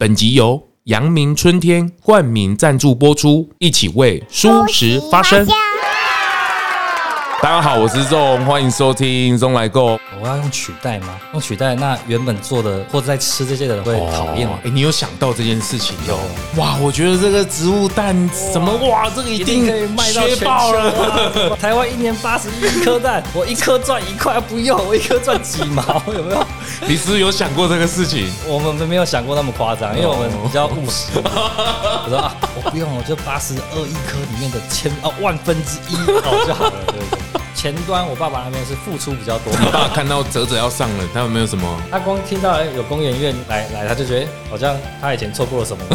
本集由阳明春天冠名赞助播出，一起为蔬食发声。大家好，我是 ZONG，欢迎收听咙来购。我要用取代吗？用取代，那原本做的或者在吃这些的人会讨厌吗？哎、哦，你有想到这件事情？有哇，我觉得这个植物蛋怎么哇，这个一定可以卖到全球了。台湾一年八十亿颗蛋，我一颗赚一块，不用我一颗赚几毛，有没有？你是不是有想过这个事情？我们没有想过那么夸张，因为我们比较务实。我说啊，我不用，我就八十二亿颗里面的千哦万分之一哦就好了，对不对？前端我爸爸那边是付出比较多。你爸看到泽泽要上了，他有没有什么？他光听到有公研院来来，他就觉得好像他以前错过了什么。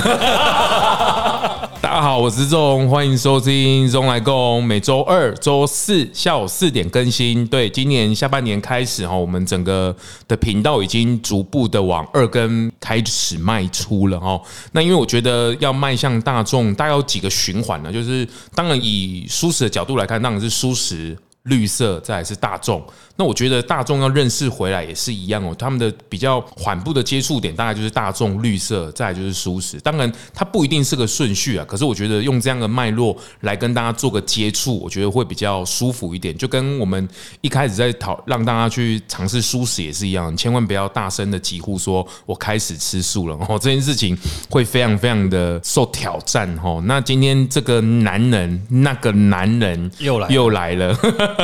大家好，我是 ZONG，欢迎收听咙来共，每周二、周四下午四点更新。对，今年下半年开始哈，我们整个的频道已经逐步的往二更开始迈出了哈。那因为我觉得要迈向大众，大概有几个循环呢，就是当然以舒适的角度来看，当然是蔬食。绿色，再来是大众。那我觉得大众要认识回来也是一样哦。他们的比较缓步的接触点，大概就是大众、绿色，再来就是舒适。当然，它不一定是个顺序啊。可是我觉得用这样的脉络来跟大家做个接触，我觉得会比较舒服一点。就跟我们一开始在讨让大家去尝试舒适也是一样，千万不要大声的疾呼说“我开始吃素了”哦，这件事情会非常非常的受挑战哦。那今天这个男人，那个男人又来又来了。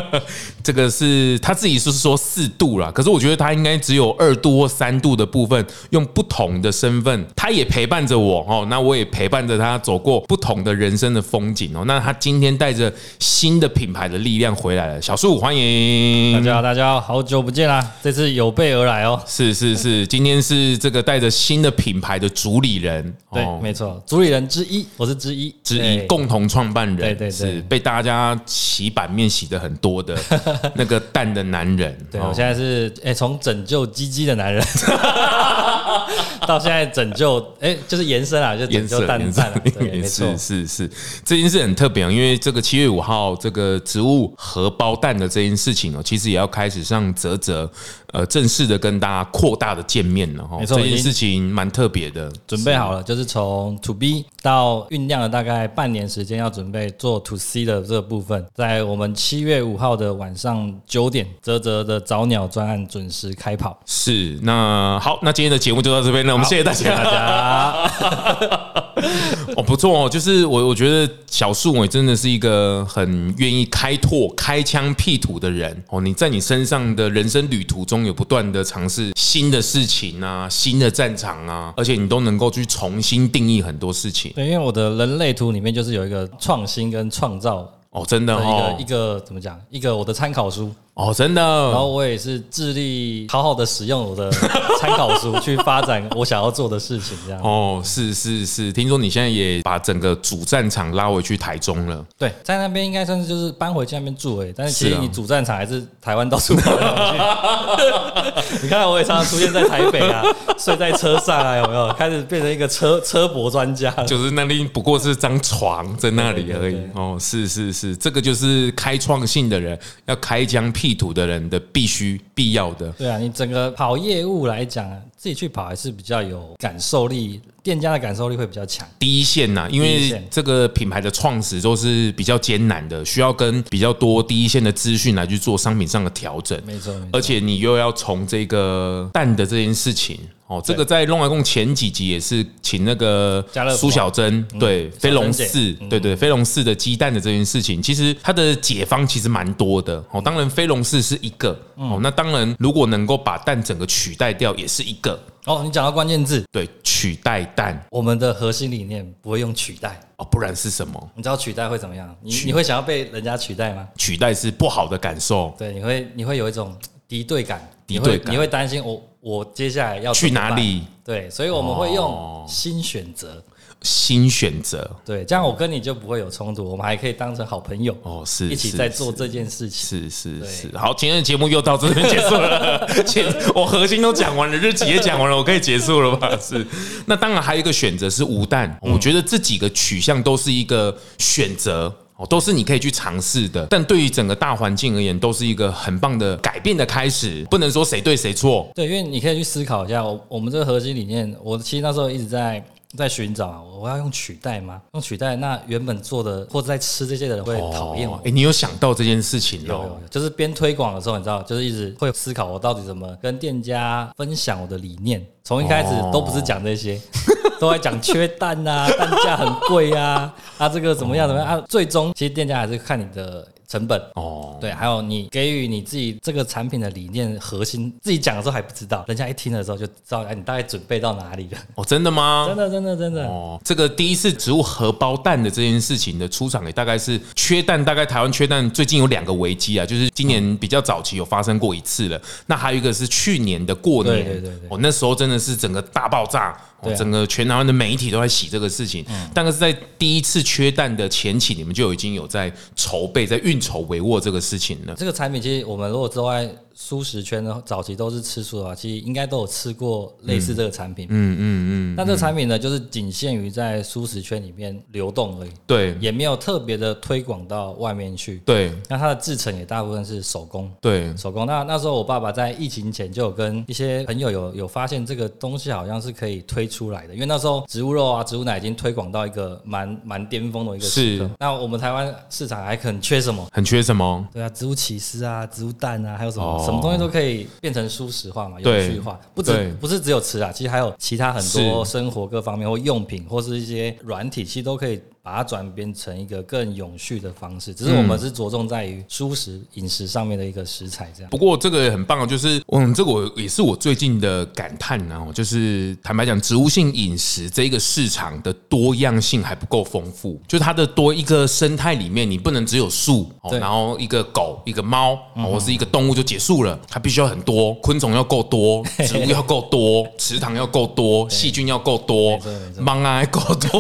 这个是他自己是说四度啦，可是我觉得他应该只有二度或三度的部分，用不同的身份，他也陪伴着我哦，那我也陪伴着他走过不同的人生的风景哦。那他今天带着新的品牌的力量回来了，小树欢迎大家好，大家好，好久不见啦，这次有备而来哦，是是是，今天是这个带着新的品牌的主理人，对，没错，主理人之一，我是之一之一，共同创办人，对对对，是被大家洗版面洗的很多的。那个蛋的男人，对，我现在是哎，从拯救鸡鸡的男人 到现在拯救哎，就是延伸啊，就拯救蛋蛋，没错，是是是，这件事很特别，因为这个七月五号这个植物荷包蛋的这件事情哦，其实也要开始上啧啧呃正式的跟大家扩大的见面了哈，没错，这件事情蛮特别的，准备好了，就是从 To B 到酝酿了大概半年时间，要准备做 To C 的这个部分，在我们七月五号的晚上九点，泽泽的早鸟专案准时开跑。是，那好，那今天的节目就到这边了，我们谢谢大家。哦，不错哦，就是我我觉得小树我真的是一个很愿意开拓、开疆辟土的人哦。你在你身上的人生旅途中有不断的尝试新的事情啊，新的战场啊，而且你都能够去重新定义很多事情。对，因为我的人类图里面就是有一个创新跟创造。哦，真的哦，一个一个怎么讲？一个我的参考书哦，真的。然后我也是致力好好的使用我的参考书去发展我想要做的事情，这样。哦，是是是，听说你现在也把整个主战场拉回去台中了。对，在那边应该算是就是搬回去那边住诶，但是其实你主战场还是台湾到处跑来跑去。你看我也常常出现在台北啊，睡在车上啊，有没有？开始变成一个车车博专家。就是那里不过是张床在那里而已。哦，是是是。是这个就是开创性的人，要开疆辟地图的人的必须必要的。对啊，你整个跑业务来讲，自己去跑还是比较有感受力，店家的感受力会比较强。第一线呐，因为这个品牌的创始都是比较艰难的，需要跟比较多第一线的资讯来去做商品上的调整。没错，而且你又要从这个蛋的这件事情。哦，这个在《咙来共》前几集也是请那个苏小珍，对，飞龙寺，对对，飞龙寺的鸡蛋的这件事情，其实它的解方其实蛮多的。哦，当然飞龙寺是一个，哦，那当然如果能够把蛋整个取代掉，也是一个。哦，你讲到关键字，对，取代蛋，我们的核心理念不会用取代，哦，不然是什么？你知道取代会怎么样？你你会想要被人家取代吗？取代是不好的感受，对，你会你会有一种敌对感，敌对感，你会担心我。我接下来要去哪里？对，所以我们会用新选择，新选择。对，这样我跟你就不会有冲突，我们还可以当成好朋友哦，是一起在做这件事情。是是是，好，今天的节目又到这边结束了。我核心都讲完了，日期也讲完了，我可以结束了吧？是。那当然还有一个选择是无蛋，我觉得这几个取向都是一个选择。哦，都是你可以去尝试的。但对于整个大环境而言，都是一个很棒的改变的开始。不能说谁对谁错。对，因为你可以去思考一下，我我们这个核心理念，我其实那时候一直在。在寻找，我要用取代吗？用取代，那原本做的或者在吃这些的人会讨厌我。哎、欸，你有想到这件事情？有，有，就是边推广的时候，你知道，就是一直会思考我到底怎么跟店家分享我的理念。从一开始都不是讲这些，都在讲缺蛋啊，蛋价很贵啊，啊这个怎么样怎么样啊？最终其实店家还是看你的。成本哦，对，还有你给予你自己这个产品的理念核心，自己讲的时候还不知道，人家一听的时候就知道，哎，你大概准备到哪里了？哦，真的吗？真的，真的，真的。哦，这个第一次植物荷包蛋的这件事情的出场，也大概是缺蛋，大概台湾缺蛋最近有两个危机啊，就是今年比较早期有发生过一次了，那还有一个是去年的过年，对对对对，哦，那时候真的是整个大爆炸。整个全台湾的媒体都在洗这个事情，但是在第一次缺蛋的前期，你们就已经有在筹备、在运筹帷幄这个事情呢。这个产品其实我们如果之外。蔬食圈的早期都是吃素的话，其实应该都有吃过类似这个产品。嗯嗯嗯。那、这个产品呢，就是仅限于在蔬食圈里面流动而已。对。也没有特别的推广到外面去。对。那它的制成也大部分是手工。对。手工。那那时候我爸爸在疫情前就有跟一些朋友有有发现这个东西好像是可以推出来的，因为那时候植物肉啊、植物奶已经推广到一个蛮蛮巅峰的一个时刻。是。那我们台湾市场还很缺什么？很缺什么？对啊，植物起司啊，植物蛋啊，还有什么？哦。什么东西都可以变成舒适化嘛，有趣化，不止不是只有吃啊，其实还有其他很多生活各方面或用品或是一些软体，其实都可以。把它转变成一个更永续的方式，只是我们是着重在于蔬食饮食上面的一个食材这样。不过这个也很棒，就是嗯，这个我也是我最近的感叹呢，就是坦白讲，植物性饮食这一个市场的多样性还不够丰富，就它的多一个生态里面，你不能只有树，然后一个狗、一个猫，或是一个动物就结束了，它必须要很多，昆虫要够多，植物要够多，池塘要够多，细菌要够多，芒啊够多。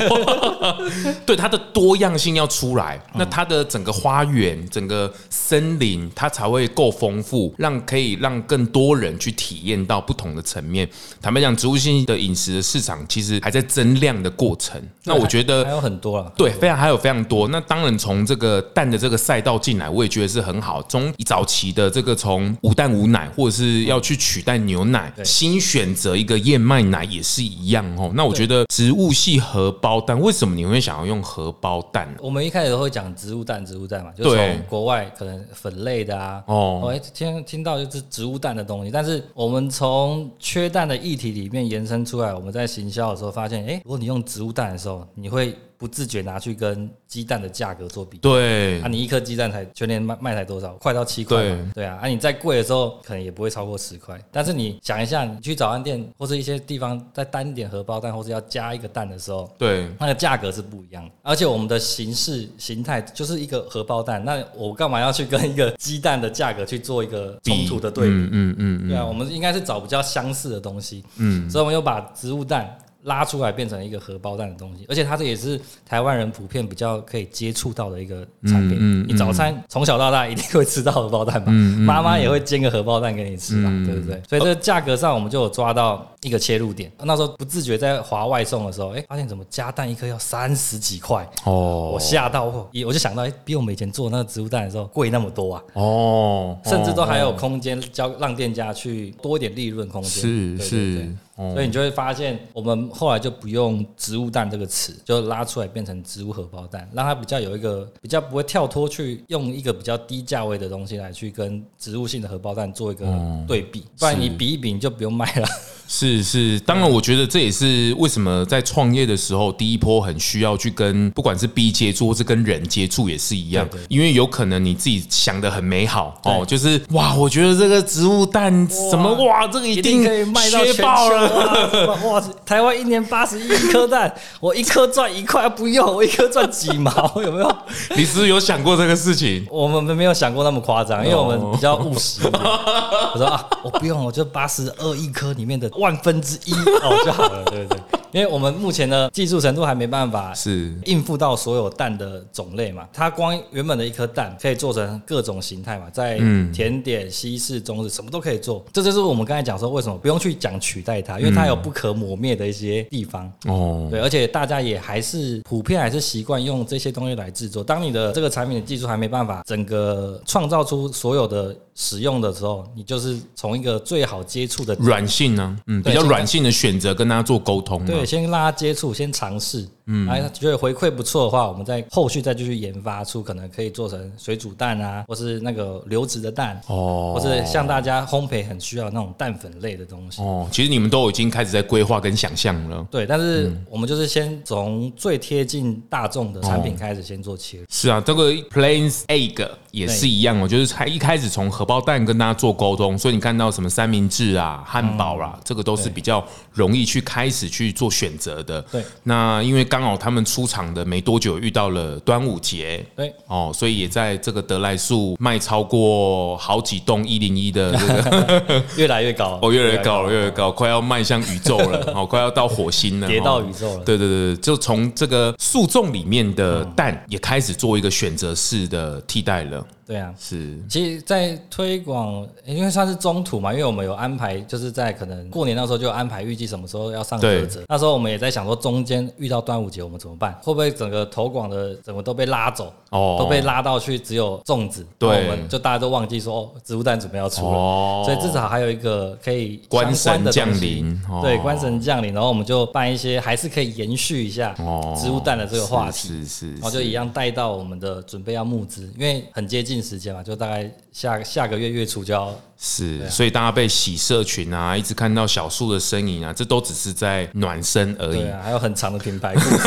对它的多样性要出来，那它的整个花园、整个森林，它才会够丰富，让可以让更多人去体验到不同的层面。坦白讲，植物性的饮食的市场其实还在增量的过程。那我觉得还有很多了，对，非常还有非常多。那当然，从这个蛋的这个赛道进来，我也觉得是很好。从早期的这个从无蛋无奶，或者是要去取代牛奶，新选择一个燕麦奶也是一样哦。那我觉得植物系荷包蛋，为什么你会想要用？荷包蛋，我们一开始都会讲植物蛋，植物蛋嘛，就从国外可能粉类的啊，哦，我听听到就是植物蛋的东西，但是我们从缺蛋的议题里面延伸出来，我们在行销的时候发现，哎，如果你用植物蛋的时候，你会。不自觉拿去跟鸡蛋的价格做比较，对，啊，你一颗鸡蛋才全年卖卖才多少？快到七块，对，对啊，啊，你再贵的时候可能也不会超过十块。但是你想一下，你去早餐店或是一些地方再单点荷包蛋，或是要加一个蛋的时候，对，那个价格是不一样。而且我们的形式形态就是一个荷包蛋，那我干嘛要去跟一个鸡蛋的价格去做一个冲突的对比？嗯嗯嗯，对啊，我们应该是找比较相似的东西，嗯，所以我们又把植物蛋。拉出来变成一个荷包蛋的东西，而且它这也是台湾人普遍比较可以接触到的一个产品。嗯嗯嗯、你早餐从小到大一定会吃到荷包蛋吧？妈妈、也会煎个荷包蛋给你吃吧？嗯、对不对？所以这个价格上我们就有抓到一个切入点。那时候不自觉在划外送的时候，哎，发现怎么加蛋一颗要三十几块哦，我吓到，我就想到，哎，比我们以前做那个植物蛋的时候贵那么多啊！哦，甚至都还有空间交让店家去多一点利润空间。是是。所以你就会发现，我们后来就不用“植物蛋”这个词，就拉出来变成“植物荷包蛋”，让它比较有一个比较不会跳脱去用一个比较低价位的东西来去跟植物性的荷包蛋做一个对比，不然你比一比你就不用卖了。是是，当然，我觉得这也是为什么在创业的时候，第一波很需要去跟不管是 B 接触，或是跟人接触，也是一样。因为有可能你自己想的很美好哦，就是哇，我觉得这个植物蛋什么哇，这个一定可以卖到全球了。哇，台湾一年八十亿颗蛋，我一颗赚一块不用，我一颗赚几毛，有没有？你是不是有想过这个事情？我们没有想过那么夸张，因为我们比较务实。我说啊，我不用，我就八十二亿颗里面的。万分之一哦就好了，对不对？因为我们目前的技术程度还没办法是应付到所有蛋的种类嘛。它光原本的一颗蛋可以做成各种形态嘛，在甜点、西式、中式什么都可以做。这就是我们刚才讲说为什么不用去讲取代它，因为它有不可磨灭的一些地方。哦，对，而且大家也还是普遍还是习惯用这些东西来制作。当你的这个产品的技术还没办法整个创造出所有的。使用的时候，你就是从一个最好接触的软性呢，嗯，比较软性的选择跟大家做沟通。对，先让他接触，先尝试，嗯，然后他觉得回馈不错的话，我们再后续再继续研发出可能可以做成水煮蛋啊，或是那个流质的蛋，哦，或是像大家烘焙很需要那种蛋粉类的东西。哦，其实你们都已经开始在规划跟想象了。对，但是我们就是先从最贴近大众的产品开始先做切入。是啊，这个 Plain Egg 也是一样哦，就是才一开始从荷包蛋跟大家做沟通，所以你看到什么三明治啊、汉堡啦，这个都是比较容易去开始去做选择的。对，那因为刚好他们出场的没多久遇到了端午节，对哦，所以也在这个德来树卖超过好几栋一零一的这个 越来越高 哦，越来越高了，越来越高，快要迈向宇宙了，哦，快要到火星了，跌到宇宙了。对对对，就从这个树种里面的蛋也开始做一个选择式的替代了。对啊，是。其实，在推广，因为算是中途嘛，因为我们有安排，就是在可能过年那时候就安排，预计什么时候要上折折。那时候我们也在想说，中间遇到端午节，我们怎么办？会不会整个投广的整个都被拉走？哦，都被拉到去只有粽子。对，我们就大家都忘记说，哦，植物蛋准备要出了。哦，所以至少还有一个可以关神降临。对，关神降临，然后我们就办一些，还是可以延续一下植物蛋的这个话题。是是。然后就一样带到我们的准备要募资，因为很接近。时间嘛，就大概下下个月月初就要是，所以大家被洗社群啊，一直看到小树的身影啊，这都只是在暖身而已。对啊，还有很长的品牌故事，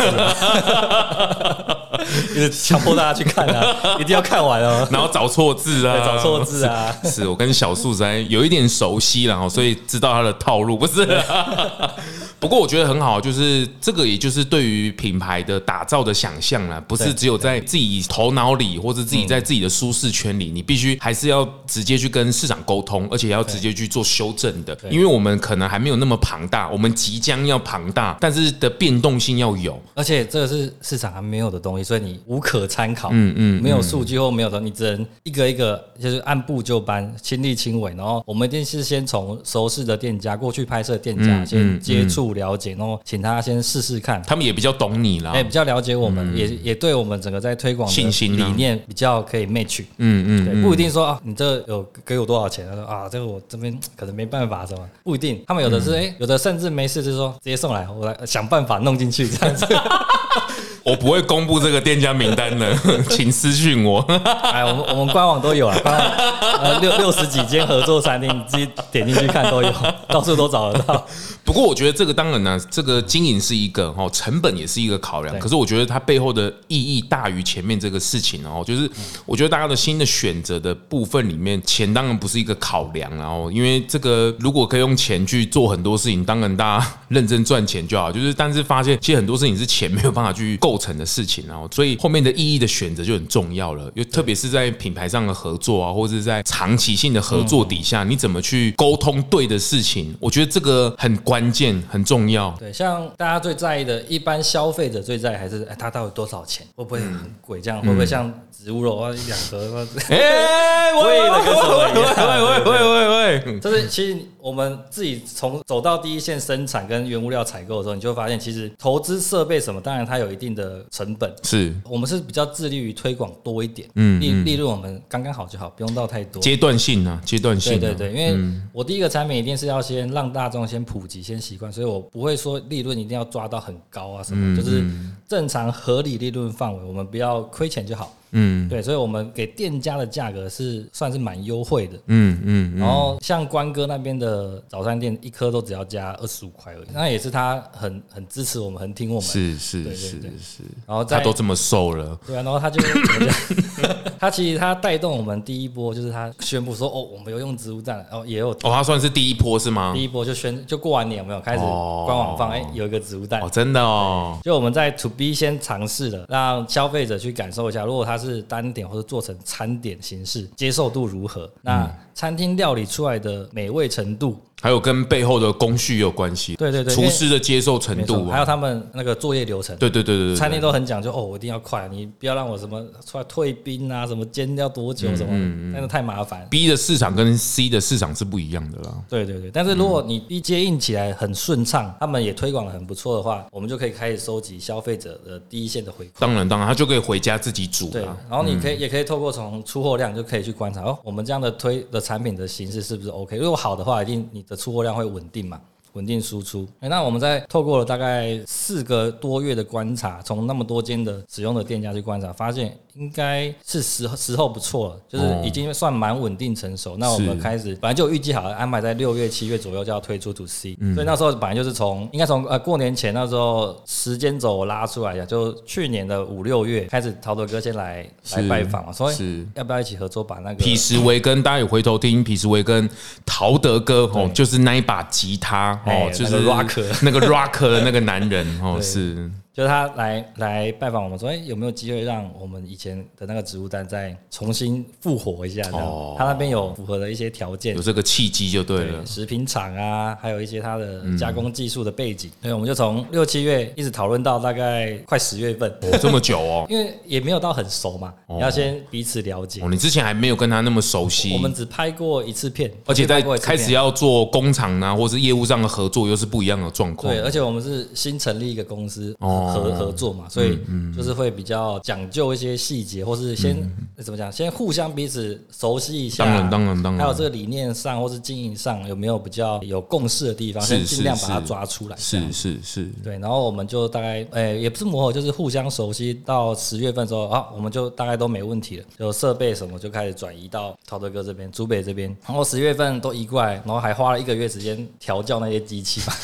就是强迫大家去看啊，一定要看完哦。然后找错字啊，找错字啊。是我跟小树在有一点熟悉了，所以知道他的套路，不是？不过我觉得很好，就是这个，也就是对于品牌的打造的想象啦，不是只有在自己头脑里，或者自己在自己的舒适圈里，你必须还是要直接去跟市场沟通，而且要直接去做修正的，因为我们可能还没有那么庞大，我们即将要庞大，但是的变动性要有，而且这个是市场还没有的东西，所以你无可参考，嗯嗯，没有数据或没有的，你只能一个一个就是按部就班，亲力亲为，然后我们一定是先从熟悉的店家、过去拍摄店家先接触。了解，然后请他先试试看，他们也比较懂你啦，也比较了解我们，也也对我们整个在推广信心理念比较可以 match，嗯嗯，对，不一定说啊，你这有给我多少钱？他说啊，这个我这边可能没办法，什么？不一定，他们有的是哎，有的甚至没事就是说直接送来，我来想办法弄进去这样子。我不会公布这个店家名单的，请私讯我。哎，我们我们官网都有啊，官网呃六六十几间合作餐厅，你自己点进去看都有，到处都找得到。不过我觉得这个当然呢，这个经营是一个哦，成本也是一个考量。可是我觉得它背后的意义大于前面这个事情哦，就是我觉得大家的新的选择的部分里面，钱当然不是一个考量，然后因为这个如果可以用钱去做很多事情，当然大家认真赚钱就好。就是但是发现其实很多事情是钱没有办法去够。构成的事情，然后所以后面的意义的选择就很重要了，又特别是在品牌上的合作啊，或者是在长期性的合作底下，你怎么去沟通对的事情？我觉得这个很关键，很重要。对，像大家最在意的，一般消费者最在意还是哎，它到底多少钱？会不会很贵？这样会不会像植物肉啊，一两盒？哎，贵的跟什么一样？喂喂喂喂喂，就是其实我们自己从走到第一线生产跟原物料采购的时候，你就会发现，其实投资设备什么，当然它有一定的。的成本是我们是比较致力于推广多一点，嗯，利利润我们刚刚好就好，不用到太多。阶段性啊，阶段性。对对对，因为我第一个产品一定是要先让大众先普及、先习惯，所以我不会说利润一定要抓到很高啊什么，就是正常合理利润范围，我们不要亏钱就好。嗯，对，所以我们给店家的价格是算是蛮优惠的。嗯嗯，然后像关哥那边的早餐店，一颗都只要加二十五块而已。那也是他很很支持我们，很听我们。是是是是。然后他都这么瘦了。对啊，然后他就 他其实他带动我们第一波，就是他宣布说哦，我们有用植物蛋，然后也有哦，他算是第一波是吗？第一波就宣就过完年有没有开始官网放哎有一个植物蛋哦，真的哦。就我们在 To B 先尝试了，让消费者去感受一下，如果他是。是单点或者做成餐点形式，接受度如何？那餐厅料理出来的美味程度还有跟背后的工序有关系。对对对，厨师的接受程度，还有他们那个作业流程。对对对对对，餐厅都很讲究哦，我一定要快，你不要让我什么出来退冰啊，什么煎要多久什么，那个太麻烦。B 的市场跟 C 的市场是不一样的啦。对对对，但是如果你 B 接应起来很顺畅，他们也推广的很不错的话，我们就可以开始收集消费者的第一线的回馈。当然当然，他就可以回家自己煮。对，然后你可以也可以透过从出货量就可以去观察哦，我们这样的推的产品的形式是不是 OK？如果好的话，一定你的出货量会稳定嘛。稳定输出。哎，那我们在透过了大概四个多月的观察，从那么多间的使用的店家去观察，发现应该是时时候不错了，就是已经算蛮稳定成熟。那我们开始本来就预计好了，安排在六月、七月左右就要推出 To C，所以那时候本来就是从应该从呃过年前那时候时间轴拉出来的，就去年的五六月开始，陶德哥先来来拜访嘛，所以要不要一起合作把那个彼时维根，大家有回头听彼时维根陶德哥哦，就是那一把吉他。哦，就是 rock 那个 rock 的那个男人哦，是。就是他来来拜访我们，说：“哎，有没有机会让我们以前的那个植物蛋再重新复活一下？这样，哦、他那边有符合的一些条件，有这个契机就对了。对食品厂啊，还有一些它的加工技术的背景。所以、嗯、我们就从六七月一直讨论到大概快十月份，哦，这么久哦。因为也没有到很熟嘛，哦、你要先彼此了解。哦，你之前还没有跟他那么熟悉。我们只拍过一次片，而且在开始要做工厂啊，或是业务上的合作，又是不一样的状况。对，而且我们是新成立一个公司，哦、合合作嘛。所以就是会比较讲究一些细节，或是先怎么讲，先互相彼此熟悉一下。当然，当然，当然。还有这个理念上，或是经营上有没有比较有共识的地方，先尽量把它抓出来。是是是。对，然后我们就大概，哎，也不是磨合，就是互相熟悉。到十月份之后啊，我们就大概都没问题了，就设备什么就开始转移到陶德哥这边、竹北这边。然后十月份都移过来，然后还花了一个月时间调教那些机器吧。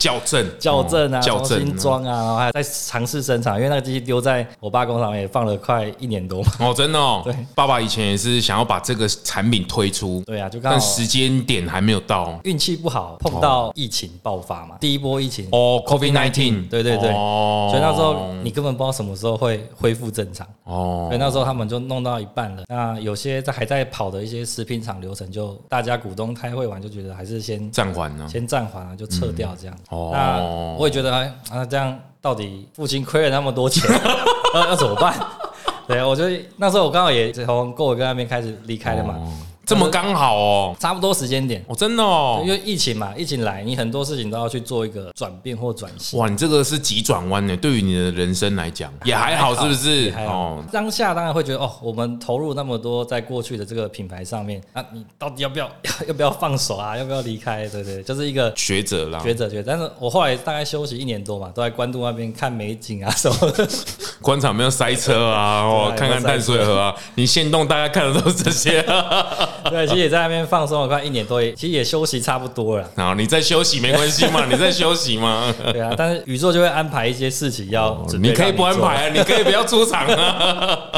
校正、校正啊，重新装啊，然后还在尝试生产，因为那个机器丢在我爸工厂也放了快一年多嘛。哦，真的哦。对，爸爸以前也是想要把这个产品推出。对啊，就刚好。但时间点还没有到。运气不好，碰到疫情爆发嘛，第一波疫情。哦，COVID nineteen。对对对。哦。所以那时候你根本不知道什么时候会恢复正常。哦。所以那时候他们就弄到一半了。那有些在还在跑的一些食品厂流程，就大家股东开会完就觉得还是先暂缓呢，先暂缓啊，就撤掉这样。哦，那我也觉得，哎，啊，这样到底父亲亏了那么多钱，要要怎么办？对，我觉得那时候我刚好也从郭伟哥那边开始离开了嘛。这么刚好哦，差不多时间点哦，真的哦，因为疫情嘛，疫情来，你很多事情都要去做一个转变或转型。哇，你这个是急转弯呢，对于你的人生来讲也还好，是不是？哦，当下当然会觉得哦，我们投入那么多在过去的这个品牌上面，那你到底要不要要不要放手啊？要不要离开？对对，就是一个抉择啦，抉择抉择。但是我后来大概休息一年多嘛，都在关渡那边看美景啊什么的，观场没有塞车啊，哦，看看淡水河啊，你现动大家看的都是这些，对，其实也在那边。放松了快一年多，其实也休息差不多了。好，你在休息没关系嘛？你在休息吗？对啊，但是宇宙就会安排一些事情要你，你可以不安排啊，你可以不要出场啊。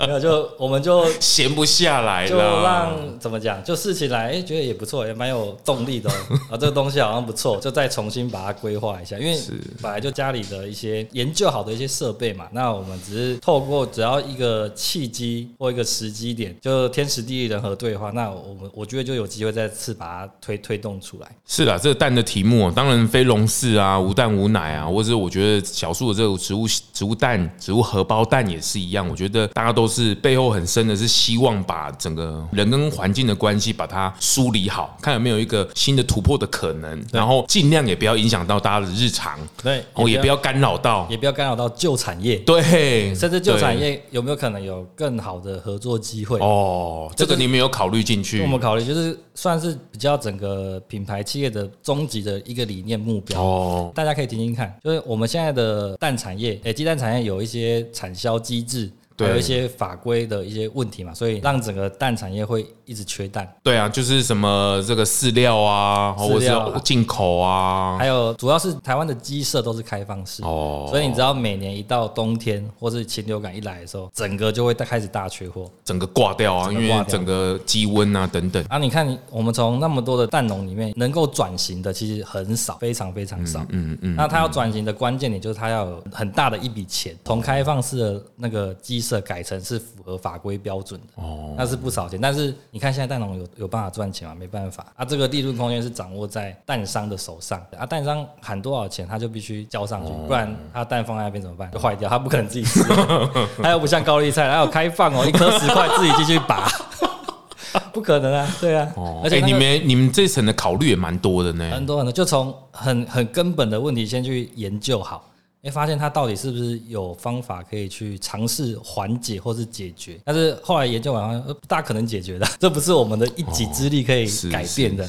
没有，就我们就闲不下来了，就让怎么讲？就事情来，哎，觉得也不错，也蛮有动力的。啊，这个东西好像不错，就再重新把它规划一下。因为本来就家里的一些研究好的一些设备嘛，那我们只是透过只要一个契机或一个时机点，就天时地利人和对的话，那我们我觉得就有机会再次把它推推动出来。是啦，这个蛋的题目，当然非笼式啊，无蛋无奶啊，或者我觉得小树的这个植物植物蛋、植物荷包蛋也是一样。我觉得大家都是背后很深的，是希望把整个人跟环境的关系把它梳理好，看有没有一个新的突破的可能，然后尽量也不要影响到大家的日常，对，哦，也不要干扰到，也不要干扰到旧产业，对，甚至旧产业有没有可能有更好的合作机会？哦，这个你没有考虑进去，我们考虑就是。算是比较整个品牌企业的终极的一个理念目标哦，大家可以听听看，就是我们现在的蛋产业，诶，鸡蛋产业有一些产销机制。有一些法规的一些问题嘛，所以让整个蛋产业会一直缺蛋。对啊，就是什么这个饲料啊，或者是进口啊，还有主要是台湾的鸡舍都是开放式哦，所以你知道每年一到冬天或是禽流感一来的时候，整个就会开始大缺货，整个挂掉啊，因为整个鸡瘟啊等等啊。你看，我们从那么多的蛋农里面能够转型的其实很少，非常非常少。嗯嗯嗯。那它要转型的关键点就是它要有很大的一笔钱，从开放式的那个鸡。舍改成是符合法规标准的，哦，那是不少钱。但是你看现在蛋农有有办法赚钱吗？没办法啊，这个利润空间是掌握在蛋商的手上啊，蛋商喊多少钱他就必须交上去，不然他蛋放在那边怎么办？就坏掉，他不可能自己吃，他又不像高丽菜，还有开放哦，一颗十块自己进去拔。不可能啊，对啊，哦、而且、那个欸、你们你们这层的考虑也蛮多的呢，很多很多，就从很很根本的问题先去研究好。哎，发现它到底是不是有方法可以去尝试缓解或是解决？但是后来研究完，不大可能解决的，这不是我们的一己之力可以改变的。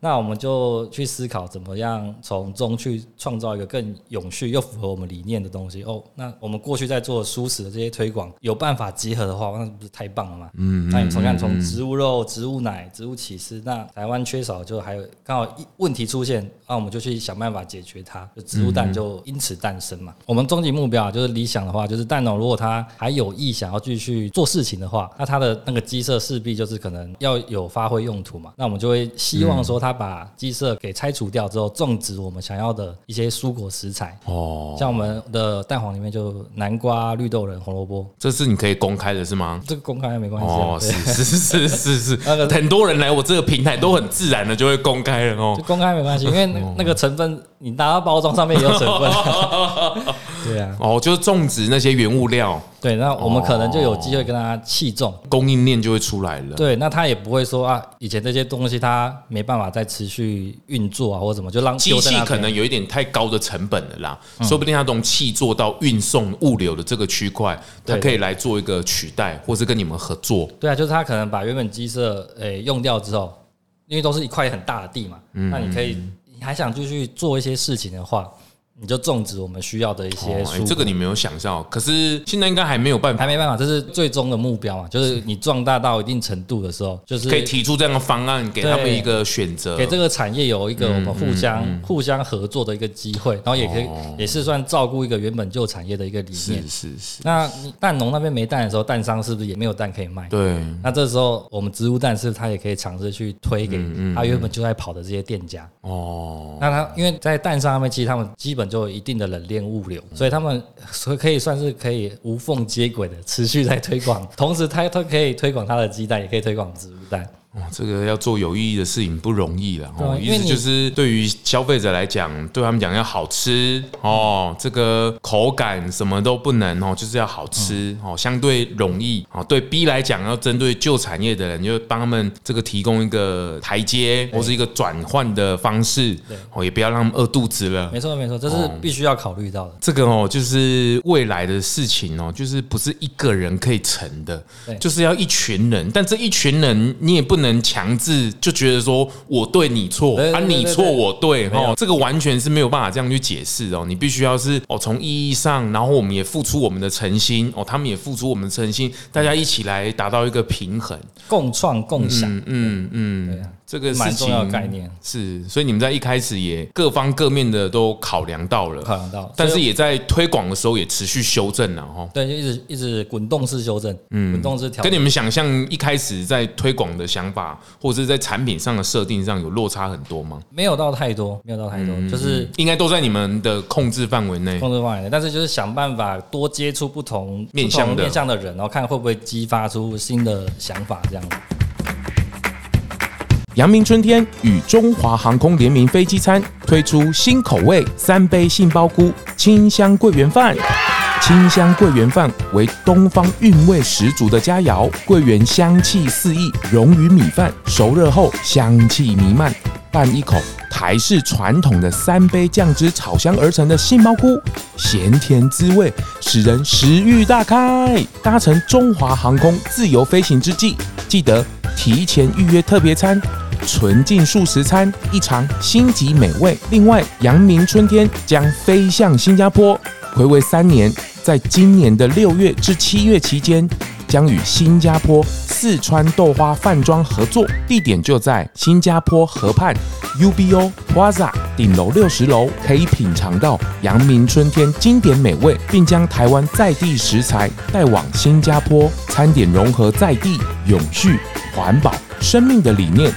那我们就去思考怎么样从中去创造一个更永续又符合我们理念的东西。哦，那我们过去在做蔬食的这些推广，有办法集合的话，那不是太棒了吗？嗯，那你从看从植物肉、植物奶、植物起司，那台湾缺少就还有刚好一问题出现，那我们就去想办法解决它，就植物蛋就因此诞生嘛。我们终极目标啊，就是理想的话，就是蛋农如果他还有意想要继续做事情的话，那他的那个鸡舍势必就是可能要有发挥用途嘛。那我们就会希望说他。他把鸡舍给拆除掉之后，种植我们想要的一些蔬果食材。哦，像我们的蛋黄里面就南瓜、绿豆仁、红萝卜，这是你可以公开的是吗？这个公开没关系哦，是是是是。是，很多人来我这个平台都很自然的就会公开了哦，公开没关系，因为那那个成分。你拿到包装上面也有成分，对啊，哦，就是种植那些原物料，对，那我们可能就有机会跟他契种，供应链就会出来了。对，那他也不会说啊，以前这些东西他没办法再持续运作啊，或者怎么就让机器可能有一点太高的成本了啦，说不定他从契作到运送物流的这个区块，他可以来做一个取代，或是跟你们合作。对啊，就是他可能把原本鸡舍诶用掉之后，因为都是一块很大的地嘛，那你可以。你还想继续做一些事情的话，你就种植我们需要的一些、哦欸。这个你没有想象，可是现在应该还没有办法，还没办法，这是最终的目标嘛？就是你壮大到一定程度的时候，就是可以提出这样的方案，给他们一个选择，给这个产业有一个我们互相、嗯嗯、互相合作的一个机会，然后也可以、哦、也是算照顾一个原本旧产业的一个理念。是是是。那蛋农那边没蛋的时候，蛋商是不是也没有蛋可以卖？对。那这时候我们植物蛋是不是他也可以尝试去推给他原本就在跑的这些店家？哦。那他因为在蛋商那边，其实他们基本就一定的冷。链物流，所以他们所以可以算是可以无缝接轨的持续在推广，同时它它可以推广它的鸡蛋，也可以推广植物蛋。哦，这个要做有意义的事情不容易了哦。意思就是对于消费者来讲，对他们讲要好吃哦，这个口感什么都不能哦，就是要好吃哦，相对容易哦。对 B 来讲，要针对旧产业的人，就帮他们这个提供一个台阶或是一个转换的方式，哦，也不要让他们饿肚子了。没错没错，这是必须要考虑到的。这个哦，就是未来的事情哦，就是不是一个人可以成的，就是要一群人。但这一群人你也不能。强制就觉得说我对你错啊，你错我对哦，这个完全是没有办法这样去解释哦。你必须要是哦，从意义上，然后我们也付出我们的诚心哦，他们也付出我们的诚心，大家一起来达到一个平衡，共创共享。嗯嗯，对啊。这个蛮重要的概念是，所以你们在一开始也各方各面的都考量到了，考量到，但是也在推广的时候也持续修正了哈。对，就一直一直滚动式修正，嗯，滚动式调。跟你们想象一开始在推广的想法，或者是在产品上的设定上有落差很多吗？没有到太多，没有到太多，就是应该都在你们的控制范围内，控制范围内。但是就是想办法多接触不同面向的面向的人，然后看会不会激发出新的想法这样子。阳明春天与中华航空联名飞机餐推出新口味三杯杏鲍菇清香桂圆饭。清香桂圆饭为东方韵味十足的佳肴，桂圆香气四溢，溶于米饭，熟热后香气弥漫。拌一口台式传统的三杯酱汁炒香而成的杏鲍菇，咸甜滋味使人食欲大开。搭乘中华航空自由飞行之际，记得提前预约特别餐。纯净素食餐一尝星级美味。另外，阳明春天将飞向新加坡，回味三年，在今年的六月至七月期间，将与新加坡四川豆花饭庄合作，地点就在新加坡河畔 UBO Plaza 顶楼六十楼，可以品尝到阳明春天经典美味，并将台湾在地食材带往新加坡，餐点融合在地永续环保生命的理念。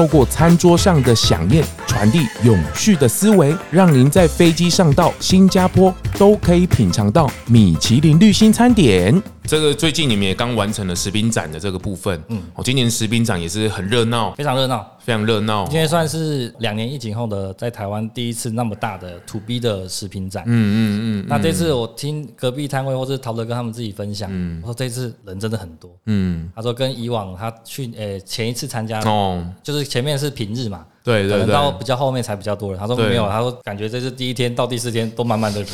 透过餐桌上的饗宴，传递永续的思维，让您在飞机上到新加坡都可以品尝到米其林绿星餐点。这个最近你们也刚完成了食品展的这个部分，嗯，哦，今年食品展也是很热闹，非常热闹，非常热闹。今天算是两年疫情后的在台湾第一次那么大的 To B 的食品展，嗯嗯嗯。那这次我听隔壁摊位或是陶德跟他们自己分享，嗯，我说这次人真的很多，嗯，他说跟以往他去诶前一次参加哦，就是前面是平日嘛。对对对，到比较后面才比较多人。他说没有，他说感觉这是第一天到第四天都满满的人。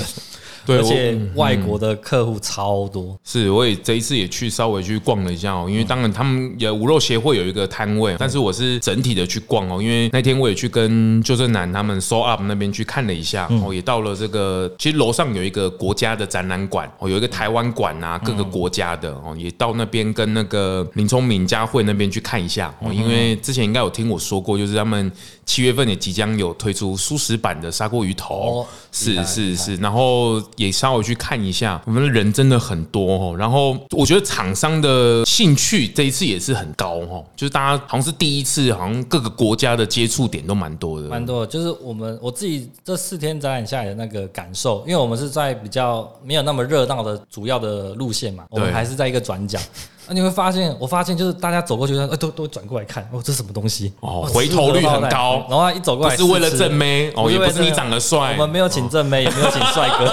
对，而且外国的客户超多。嗯、是，我也这一次也去稍微去逛了一下哦，因为当然他们也无肉协会有一个摊位，但是我是整体的去逛哦，因为那天我也去跟旧振南他们 Sew Up 那边去看了一下哦，也到了这个其实楼上有一个国家的展览馆哦，有一个台湾馆啊，各个国家的哦，也到那边跟那个林聪明佳慧那边去看一下哦，因为之前应该有听我说过，就是他们七月份也即将有推出素食版的砂锅鱼头，是是是，然后。也稍微去看一下，我们的人真的很多哦。然后我觉得厂商的兴趣这一次也是很高哦，就是大家好像是第一次，好像各个国家的接触点都蛮多的，蛮多的。就是我们我自己这四天展览下来的那个感受，因为我们是在比较没有那么热闹的主要的路线嘛，我们还是在一个转角。那你会发现，我发现就是大家走过去，哎，都都转过来看，哦，这是什么东西？哦，回头率很高。然后一走过来，是为了正妹，哦，也不是你长得帅，我们没有请正妹，也没有请帅哥，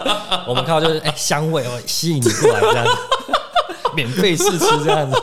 我们看到就是哎，香味哦，吸引你过来这样子，免费试吃这样子。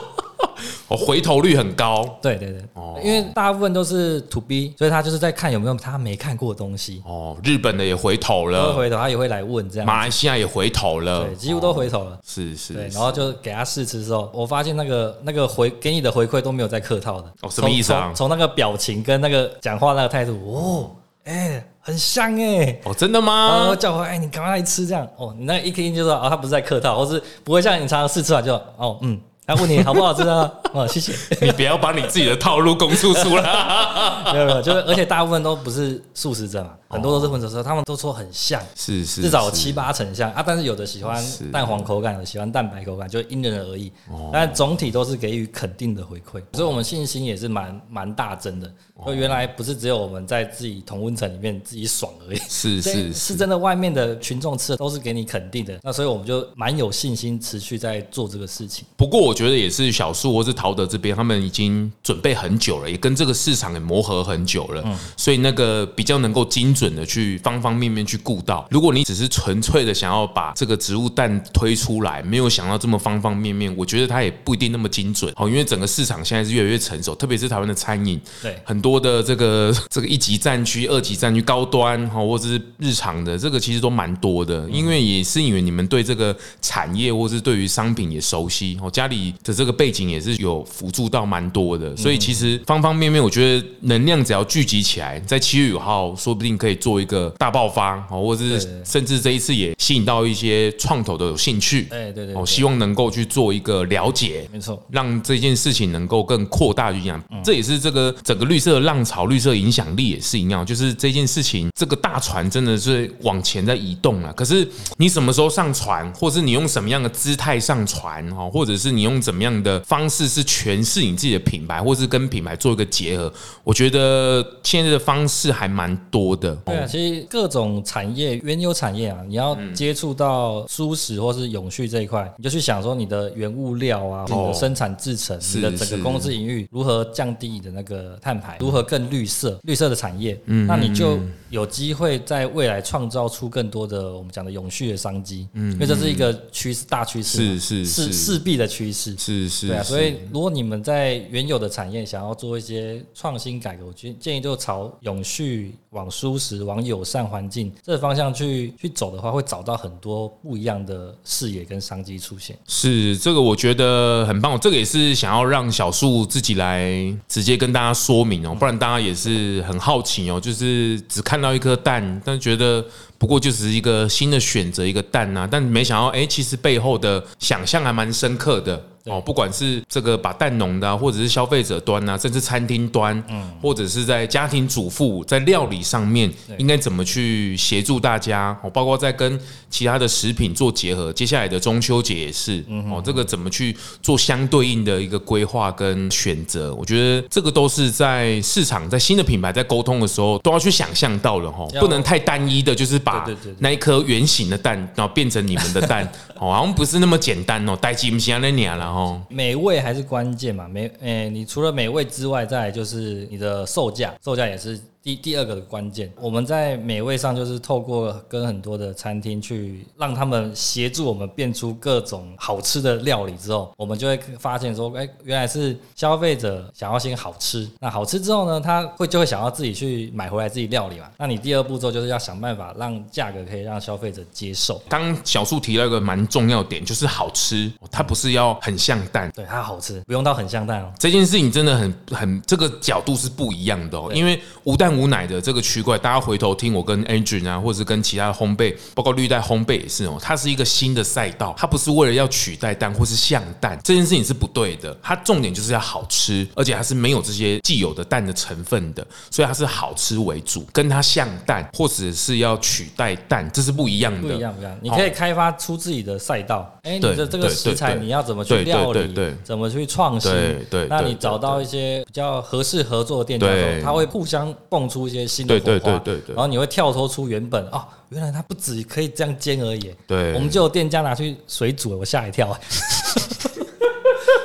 哦，回头率很高。对对对，哦，因为大部分都是 To B，所以他就是在看有没有他没看过的东西。哦，日本的也回头了，回头他也会来问这样。马来西亚也回头了，对，几乎都回头了。是是，对，然后就给他试吃之后，我发现那个那个回给你的回馈都没有在客套的。哦，什么意思啊？从那个表情跟那个讲话那个态度，哦，哎，很香哎。哦，真的吗？然后叫回来，哎，你赶快来吃这样。哦，你那一听就说，哦，他不是在客套，或是不会像你常常试吃完就，哦，嗯。他问你好不好吃啊？哦，谢谢。你不要把你自己的套路公诉出来。没有没有，就是而且大部分都不是素食者嘛，很多都是荤食者，他们都说很像，是是，至少七八成像啊。但是有的喜欢蛋黄口感，有的喜欢蛋白口感，就因人而异。但总体都是给予肯定的回馈，所以我们信心也是蛮蛮大增的。就原来不是只有我们在自己同温层里面自己爽而已，是 是是真的，外面的群众吃的都是给你肯定的。那所以我们就蛮有信心持续在做这个事情。不过我。觉得也是小树或是陶德这边，他们已经准备很久了，也跟这个市场也磨合很久了，嗯所以那个比较能够精准的去方方面面去顾到。如果你只是纯粹的想要把这个植物蛋推出来，没有想到这么方方面面，我觉得它也不一定那么精准。哦，因为整个市场现在是越来越成熟，特别是台湾的餐饮，对很多的这个 这个一级战区、二级战区、高端哈，或者是日常的这个其实都蛮多的。因为也是因为你们对这个产业或是对于商品也熟悉哦，家里。的这个背景也是有辅助到蛮多的，所以其实方方面面，我觉得能量只要聚集起来，在七月五号说不定可以做一个大爆发哦，或者是甚至这一次也吸引到一些创投的有兴趣，哎对对，我希望能够去做一个了解，没错，让这件事情能够更扩大影响，这也是这个整个绿色浪潮、绿色影响力也是一样，就是这件事情这个大船真的是往前在移动了，可是你什么时候上船，或是你用什么样的姿态上船，哦，或者是你用。怎么样的方式是诠释你自己的品牌，或是跟品牌做一个结合？我觉得现在的方式还蛮多的。对啊，其实各种产业、原有产业啊，你要接触到舒适或是永续这一块，你就去想说你的原物料啊，你的生产制成，你的整个公司营运如何降低你的那个碳排，如何更绿色、绿色的产业，嗯，那你就有机会在未来创造出更多的我们讲的永续的商机。嗯，因为这是一个趋势，大趋势，是是是势必的趋势。是是，对啊，所以如果你们在原有的产业想要做一些创新改革，我建建议就朝永续、往舒适、往友善环境这个方向去去走的话，会找到很多不一样的视野跟商机出现。是这个，我觉得很棒。这个也是想要让小树自己来直接跟大家说明哦，不然大家也是很好奇哦，就是只看到一颗蛋，但觉得。不过就是一个新的选择，一个蛋呐，但没想到，哎，其实背后的想象还蛮深刻的。哦，不管是这个把蛋农的、啊，或者是消费者端啊，甚至餐厅端，嗯，或者是在家庭主妇在料理上面，应该怎么去协助大家？哦，包括在跟其他的食品做结合，接下来的中秋节也是，哦，这个怎么去做相对应的一个规划跟选择？我觉得这个都是在市场在新的品牌在沟通的时候都要去想象到了哈，不能太单一的，就是把那一颗圆形的蛋，然后变成你们的蛋，哦，好像不是那么简单哦，代金先那年了哈。美味还是关键嘛，美，诶，你除了美味之外，再就是你的售价，售价也是。第第二个的关键，我们在美味上就是透过跟很多的餐厅去让他们协助我们变出各种好吃的料理之后，我们就会发现说，哎，原来是消费者想要先好吃，那好吃之后呢，他会就会想要自己去买回来自己料理嘛。那你第二步骤就是要想办法让价格可以让消费者接受。刚小树提到一个蛮重要点，就是好吃，它不是要很像蛋，对，它好吃，不用到很像蛋哦。这件事情真的很很这个角度是不一样的哦，因为无蛋。无奶的这个区块，大家回头听我跟 Adrian 啊，或者是跟其他的烘焙，包括绿带烘焙也是哦，它是一个新的赛道，它不是为了要取代蛋或是像蛋，这件事情是不对的。它重点就是要好吃，而且它是没有这些既有的蛋的成分的，所以它是好吃为主。跟它像蛋或者是要取代蛋，这是不一样的。不一样，不一样。你可以开发出自己的赛道。哎，你的这个食材你要怎么去料理？怎么去创新？对，那你找到一些比较合适合作的店家，他会互相蹦出一些新的火花，对对对对对，然后你会跳脱出原本哦，原来它不止可以这样煎而已。对，我们就有店家拿去水煮，我吓一跳。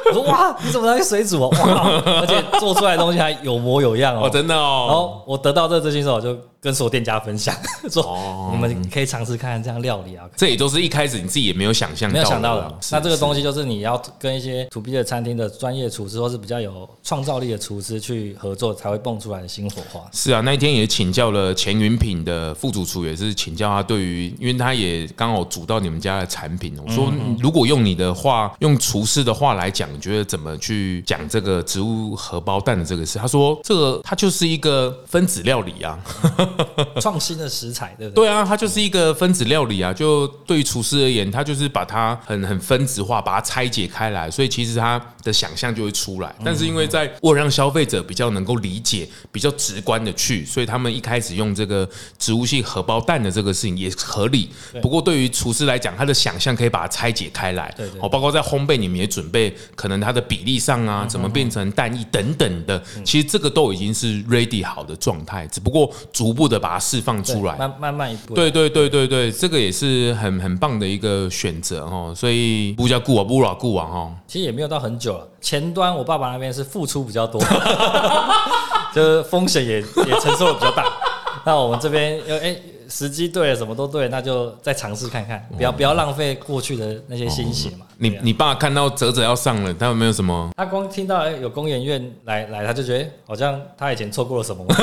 我说哇，你怎么拿去水煮啊？哇，而且做出来的东西还有模有样哦，真的哦。然后我得到这个资讯之后，我就。跟所有店家分享，说你们可以尝试看看这样料理啊。这也都是一开始你自己也没有想象、没有想到的。那这个东西就是你要跟一些 to B 的餐厅的专业厨师，或是比较有创造力的厨师去合作，才会蹦出来的新火花。是啊，那一天也请教了钱云品的副主厨，也是请教他对于，因为他也刚好煮到你们家的产品。我说，如果用你的话，用厨师的话来讲，你觉得怎么去讲这个植物荷包蛋的这个事？他说，这个它就是一个分子料理啊。创新的食材，对不对？对啊，它就是一个分子料理啊。就对于厨师而言，他就是把它很很分子化，把它拆解开来，所以其实他的想象就会出来。但是因为在为了让消费者比较能够理解、比较直观的去，所以他们一开始用这个植物性荷包蛋的这个事情也合理。不过对于厨师来讲，他的想象可以把它拆解开来。对，包括在烘焙，你们也准备可能它的比例上啊，怎么变成蛋液等等的，其实这个都已经是 ready 好的状态，只不过逐步的把它。释放出来，慢慢慢一步。对对对对对，这个也是很很棒的一个选择哦。所以不叫顾啊，不老顾啊哈。其实也没有到很久了。前端我爸爸那边是付出比较多，就是风险也也承受的比较大。那我们这边又哎。时机对了，什么都对，那就再尝试看看，不要不要浪费过去的那些心血嘛。你你爸看到泽泽要上了，他有没有什么？他光听到哎有工研院来来，他就觉得好像他以前错过了什么。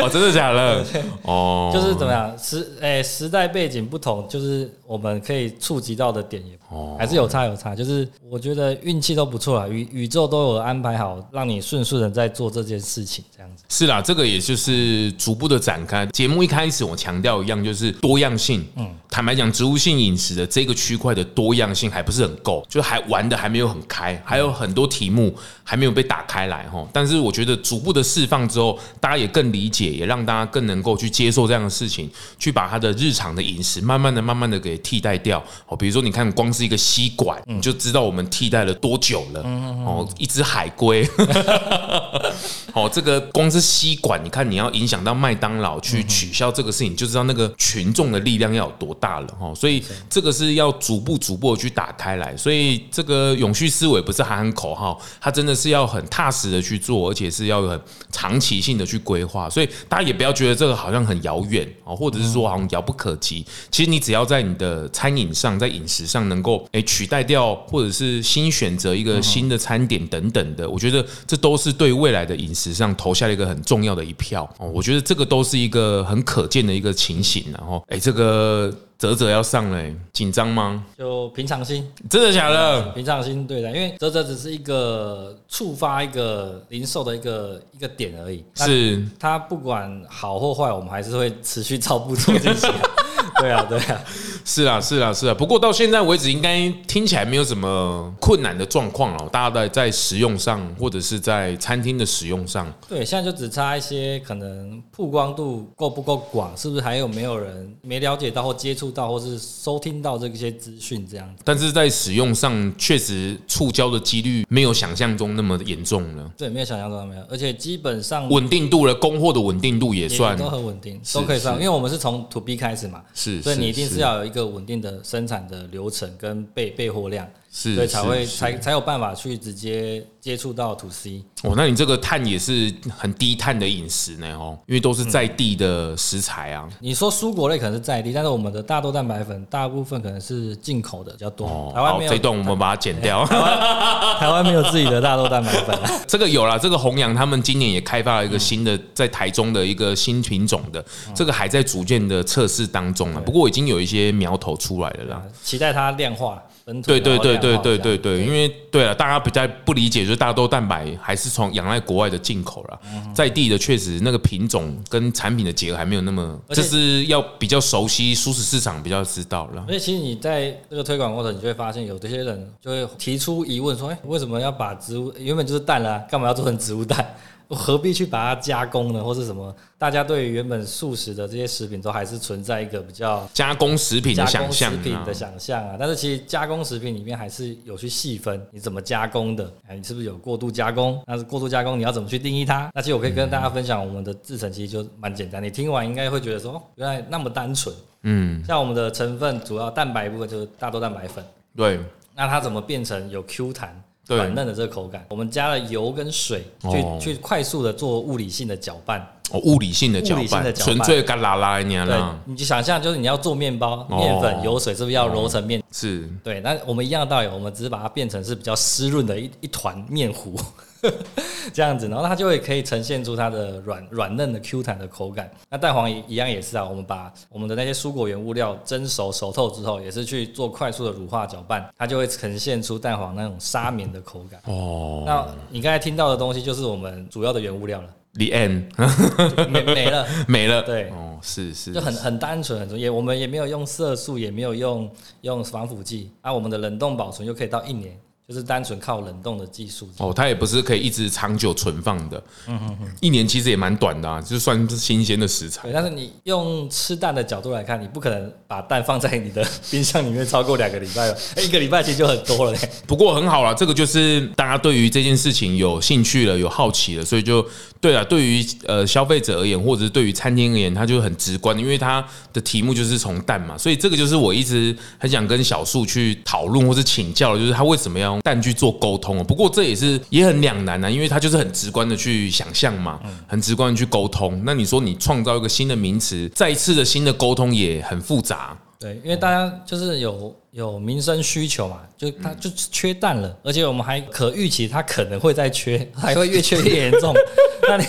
哦，真的假的？哦，就是怎么样时哎时代背景不同，就是我们可以触及到的点也还是有差有差。就是我觉得运气都不错啊，宇宇宙都有安排好，让你顺顺的在做这件事情，这样子。是啦，这个也就是逐步的展开。节目一开始我强调一样，就是多样性。嗯，坦白讲，植物性饮食的这个区块的多样性还不是很够，就还玩的还没有很开，还有很多题目还没有被打开来哈。但是我觉得逐步的释放之后，大家也更理解，也让大家更能够去接受这样的事情，去把他的日常的饮食慢慢的、慢慢的给替代掉。哦，比如说你看，光是一个吸管，你就知道我们替代了多久了。哦，一只海龟。哦，这个光是吸管，你看你要影响到麦当劳去取消这个事情，就知道那个群众的力量要有多大了哈。所以这个是要逐步逐步的去打开来。所以这个永续思维不是喊喊口号，它真的是要很踏实的去做，而且是要很长期性的去规划。所以大家也不要觉得这个好像很遥远哦，或者是说好像遥不可及。其实你只要在你的餐饮上，在饮食上能够诶取代掉，或者是新选择一个新的餐点等等的，我觉得这都是对未来的饮食。上投下了一个很重要的一票哦，我觉得这个都是一个很可见的一个情形，然后哎，这个啧啧要上了，紧张吗？就平常心，真的假的？平常心对的，因为泽泽只是一个触发一个零售的一个一个点而已，是他不管好或坏，我们还是会持续照步做这些。对啊，对啊。是啊，是啊，是啊。不过到现在为止，应该听起来没有什么困难的状况了。大家在在使用上，或者是在餐厅的使用上，对，现在就只差一些可能曝光度够不够广，是不是还有没有人没了解到或接触到，或是收听到这些资讯这样子。但是在使用上，确实触礁的几率没有想象中那么严重了。对，没有想象中那么严重，而且基本上稳定度的供货的稳定度也算也都很稳定，都可以算，因为我们是从 To B 开始嘛，是，所以你一定是要有一一个稳定的生产的流程跟备备货量。是，所以才会才才有办法去直接接触到 To C 哦。那你这个碳也是很低碳的饮食呢哦，因为都是在地的食材啊。你说蔬果类可能是在地，但是我们的大豆蛋白粉大部分可能是进口的比较多。台湾没有。这段我们把它剪掉。台湾 台湾没有自己的大豆蛋白粉。这个有啦，这个弘洋他们今年也开发了一个新的，在台中的一个新品种的，这个还在逐渐的测试当中啊。不过已经有一些苗头出来了啦，期待它量化。对对对对对对对，因为对了，大家比较不理解，就是大豆蛋白还是从仰赖国外的进口了，在地的确实那个品种跟产品的结合还没有那么，这是要比较熟悉蔬食市场比较知道了。而且其实你在这个推广过程，你就会发现有这些人就会提出疑问说，哎，为什么要把植物原本就是蛋啦，干嘛要做成植物蛋？何必去把它加工呢？或是什么？大家对于原本素食的这些食品都还是存在一个比较加工食品的想象，食品的想象啊。但是其实加工食品里面还是有去细分，你怎么加工的？哎你是不是有过度加工？那是过度加工，你要怎么去定义它？那其实我可以跟大家分享，我们的制成其实就蛮简单。你听完应该会觉得说，哦，原来那么单纯。嗯，像我们的成分主要蛋白部分就是大豆蛋白粉。对，那它怎么变成有 Q 弹？软嫩的这个口感，我们加了油跟水去去快速的做物理性的搅拌。哦，物理性的搅拌，纯粹干拉拉一样。对，你就想象就是你要做面包，面粉、油水是不是要揉成面？是。对，那我们一样的道理，我们只是把它变成是比较湿润的一一团面糊。这样子，然后它就会可以呈现出它的软软嫩的 Q 弹的口感。那蛋黄一一样也是啊，我们把我们的那些蔬果原物料蒸熟熟透之后，也是去做快速的乳化搅拌，它就会呈现出蛋黄那种沙绵的口感。哦，那你刚才听到的东西就是我们主要的原物料了。The end，没没了，没了。对，哦，是是，就很很单纯，很也我们也没有用色素，也没有用用防腐剂，啊，我们的冷冻保存又可以到一年。就是单纯靠冷冻的技术哦，它也不是可以一直长久存放的，嗯哼哼，一年其实也蛮短的啊，就算是新鲜的食材。对，但是你用吃蛋的角度来看，你不可能把蛋放在你的 冰箱里面超过两个礼拜了，一个礼拜其实就很多了嘞。不过很好啦，这个就是大家对于这件事情有兴趣了，有好奇了，所以就对啊。对于呃消费者而言，或者是对于餐厅而言，它就很直观，因为它的题目就是从蛋嘛，所以这个就是我一直很想跟小树去讨论或是请教的，就是他为什么要用蛋去做沟通哦，不过这也是也很两难啊，因为他就是很直观的去想象嘛，很直观的去沟通。那你说你创造一个新的名词，再一次的新的沟通也很复杂。对，因为大家就是有有民生需求嘛，就它就缺蛋了，而且我们还可预期它可能会再缺，还会越缺越严重。那你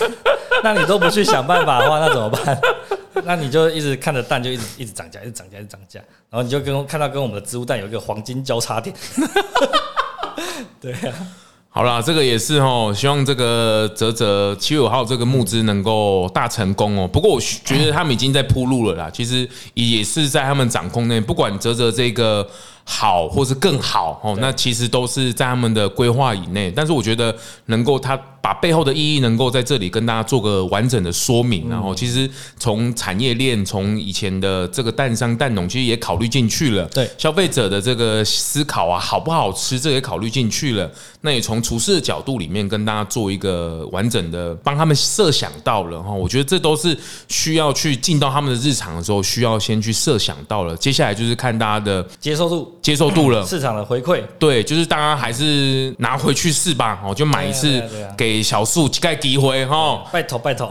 那你都不去想办法的话，那怎么办？那你就一直看着蛋就一直一直涨价，一直涨价，一直涨价，然后你就跟看到跟我们的植物蛋有一个黄金交叉点。对啊，好啦，这个也是哦，希望这个泽泽七月五号这个募资能够大成功哦。不过我觉得他们已经在铺路了啦，其实也是在他们掌控内，不管泽泽这个。好，或是更好哦，那其实都是在他们的规划以内。但是我觉得能够他把背后的意义能够在这里跟大家做个完整的说明，然后其实从产业链，从以前的这个蛋商蛋农，其实也考虑进去了。对消费者的这个思考啊，好不好吃，这也考虑进去了。那也从厨师的角度里面跟大家做一个完整的，帮他们设想到了哈。我觉得这都是需要去进到他们的日常的时候，需要先去设想到了。接下来就是看大家的接受度。接受度了，市场的回馈，对，就是大家还是拿回去试吧，哦，就买一次，给小树几盖机会哈，拜托拜托，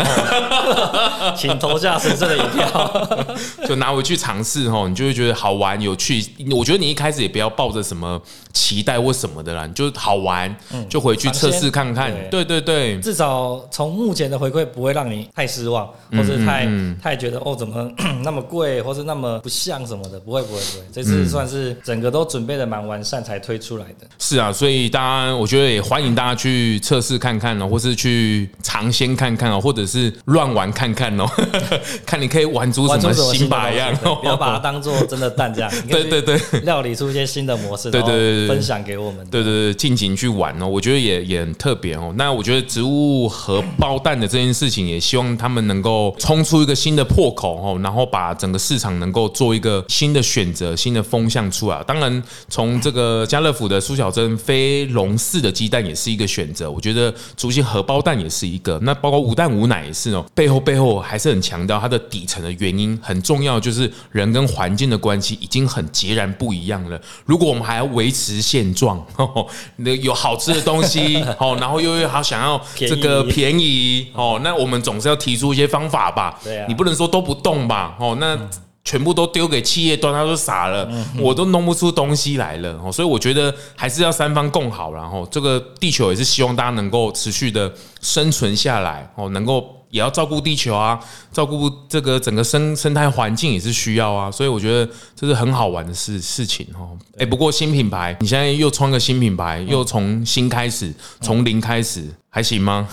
请投下神圣的一票，就拿回去尝试哈，你就会觉得好玩有趣。我觉得你一开始也不要抱着什么期待或什么的啦，你就好玩，就回去测试看看。对对对，至少从目前的回馈不会让你太失望，或者太太觉得哦怎么 那么贵，或是那么不像什么的，不会不会不会，这次算是整个。个都准备的蛮完善才推出来的。是啊，所以大家我觉得也欢迎大家去测试看看哦，或是去尝鲜看看哦，或者是乱玩看看哦，看你可以玩出什么新把样哦，不要把它当做真的蛋这样。对对对，料理出一些新的模式，对对对，分享给我们。对对对，尽情去玩哦，我觉得也也很特别哦。那我觉得植物和包蛋的这件事情，也希望他们能够冲出一个新的破口哦，然后把整个市场能够做一个新的选择、新的风向出来。当然，从这个家乐福的苏小珍非笼式的鸡蛋也是一个选择。我觉得竹心荷包蛋也是一个。那包括无蛋无奶也是哦。背后背后还是很强调它的底层的原因很重要，就是人跟环境的关系已经很截然不一样了。如果我们还要维持现状，有好吃的东西 哦，然后又又好想要这个便宜哦，那我们总是要提出一些方法吧。对啊，你不能说都不动吧？哦，那。全部都丢给企业端，他都傻了，我都弄不出东西来了，所以我觉得还是要三方共好，然后这个地球也是希望大家能够持续的生存下来，哦，能够也要照顾地球啊，照顾这个整个生生态环境也是需要啊，所以我觉得这是很好玩的事事情哦。哎，不过新品牌，你现在又创个新品牌，又从新开始，从零开始，还行吗？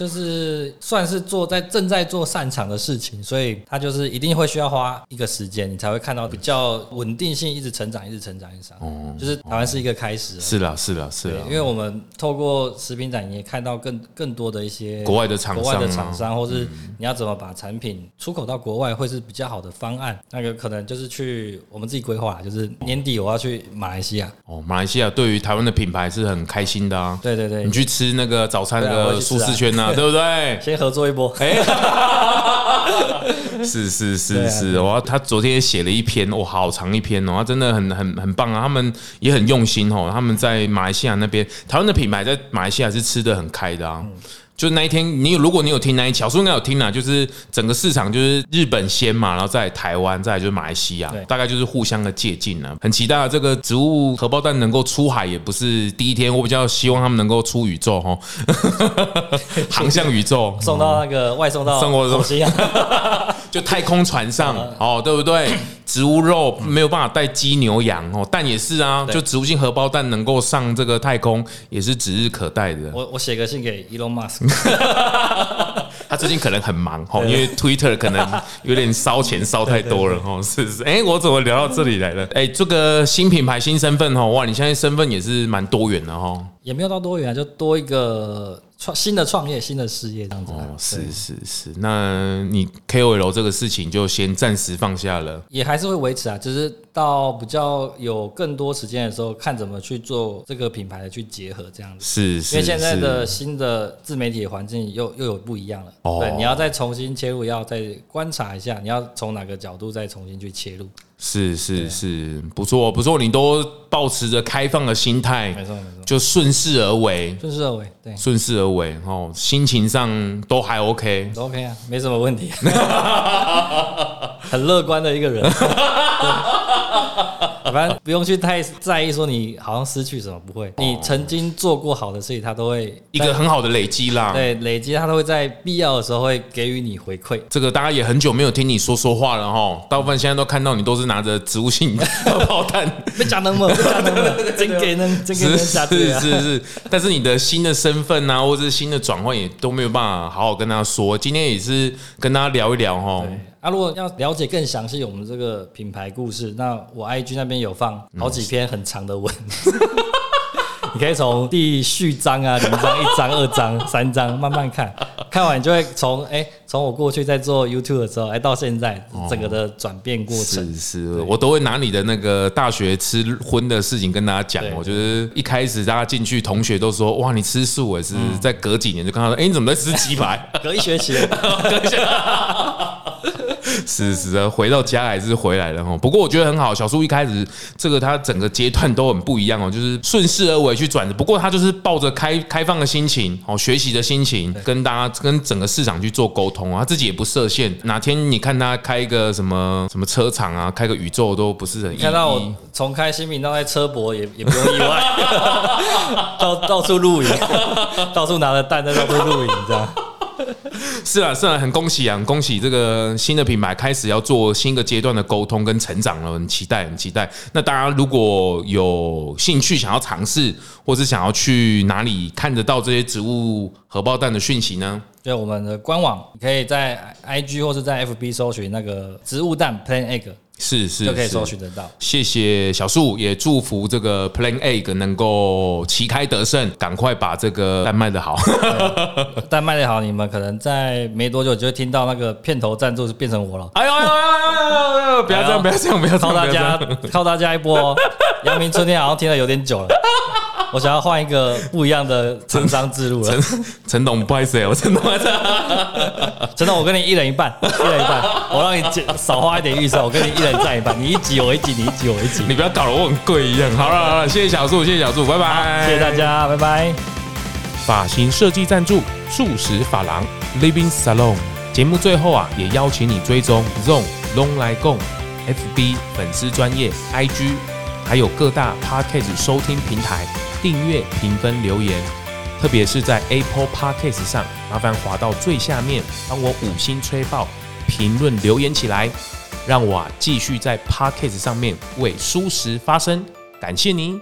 就是算是做在正在做擅长的事情，所以他就是一定会需要花一个时间，你才会看到比较稳定性一直成长，一直成长，一直成长。哦，就是台湾是一个开始。是啦，是啦，是啦。因为我们透过食品展，你也看到更更多的一些国外的厂商，国外的厂商，或是你要怎么把产品出口到国外，会是比较好的方案。那个可能就是去我们自己规划，就是年底我要去马来西亚。哦，马来西亚对于台湾的品牌是很开心的啊。对对对，你去吃那个早餐的舒适圈啊。对不对？先合作一波。哎，是是是是，哇！他昨天写了一篇，哇，好长一篇哦，他真的很很很棒啊。他们也很用心哦，他们在马来西亚那边，台湾的品牌在马来西亚是吃的很开的啊。就那一天，你如果你有听那一小叔应该有听啊，就是整个市场就是日本先嘛，然后在台湾，再就是马来西亚，大概就是互相的借鉴了。很期待这个植物荷包蛋能够出海，也不是第一天，我比较希望他们能够出宇宙哈，航向宇宙，送到那个外送到生活中心，就太空船上哦，对不对？植物肉没有办法带鸡牛羊哦，蛋也是啊，就植物性荷包蛋能够上这个太空，也是指日可待的。我我写个信给 Elon Musk。他最近可能很忙哈，因为 Twitter 可能有点烧钱烧太多了哈，是是。哎，我怎么聊到这里来了？哎，这个新品牌新身份哈，哇，你现在身份也是蛮多元的哦。也没有到多元啊，就多一个。创新的创业，新的事业这样子。哦，是是是，那你 KOL 这个事情就先暂时放下了，也还是会维持啊，就是到比较有更多时间的时候，看怎么去做这个品牌的去结合这样子。是是，因为现在的新的自媒体环境又又有不一样了。哦，对，你要再重新切入，要再观察一下，你要从哪个角度再重新去切入。是是是，不错不错，你都保持着开放的心态，没错没错，就顺势而为，顺势而为，对，顺势而为，哦，心情上都还 OK，都 OK 啊，没什么问题，很乐观的一个人。反正不用去太在意，说你好像失去什么，不会。你曾经做过好的事情，他都会一个很好的累积啦。对，累积他都会在必要的时候会给予你回馈。这个大家也很久没有听你说说话了哈，大部分现在都看到你都是拿着植物性 荷包蛋，没讲那么，没讲那么，真给人，真给。是是是，但是你的新的身份啊，或者是新的转换，也都没有办法好好跟大家说。今天也是跟大家聊一聊哈。啊，如果要了解更详细我们这个品牌故事，那我 IG 那边有放好几篇很长的文，你可以从第序章啊、零章、一章、二章、三章慢慢看，看完你就会从哎，从我过去在做 YouTube 的时候，哎，到现在整个的转变过程。是是，我都会拿你的那个大学吃荤的事情跟大家讲。我觉得一开始大家进去，同学都说哇，你吃素也是在隔几年就看到说，哎，你怎么在吃鸡排？隔一学期。是是的，回到家还是回来了哈。不过我觉得很好，小叔一开始这个他整个阶段都很不一样哦，就是顺势而为去转的。不过他就是抱着开开放的心情，哦，学习的心情，跟大家跟整个市场去做沟通啊。他自己也不设限，哪天你看他开一个什么什么车厂啊，开个宇宙都不是很。看到我从开新品到在车博也也不用意外，到到处露营，到处拿着蛋在到处露营这样。是啊，是啊，很恭喜啊，很恭喜这个新的品牌开始要做新的阶段的沟通跟成长了，很期待，很期待。那大家，如果有兴趣想要尝试，或是想要去哪里看得到这些植物荷包蛋的讯息呢？对我们的官网，你可以在 IG 或是在 FB 搜寻那个植物蛋 Plain Egg。是是，就可以搜寻得到。谢谢小树，也祝福这个 Plain Egg 能够旗开得胜，赶快把这个蛋卖得好。蛋卖得好，你们可能在没多久就会听到那个片头赞助是变成我了。哎呦哎呦哎呦哎呦！不要这样，不要这样，不要靠大家，靠大家一波。阳明春天好像听了有点久了。我想要换一个不一样的成商之路了。陈陈董不好意思，我陈董，陈董，我跟你一人一半，一人一半，我让你少花一点预算，我跟你一人占一半，你一集我一集，你一集我一集，你不要搞得我很贵一样。好了好了，谢谢小树，谢谢小树，拜拜，谢谢大家，拜拜。发型设计赞助素食发廊 Living Salon。节目最后啊，也邀请你追踪 Zone Long 来共 FB 粉丝专业 IG，还有各大 Podcast 收听平台。订阅、评分、留言，特别是在 Apple Podcast 上，麻烦滑到最下面，帮我五星吹爆，评论留言起来，让我啊继续在 Podcast 上面为舒适发声。感谢您。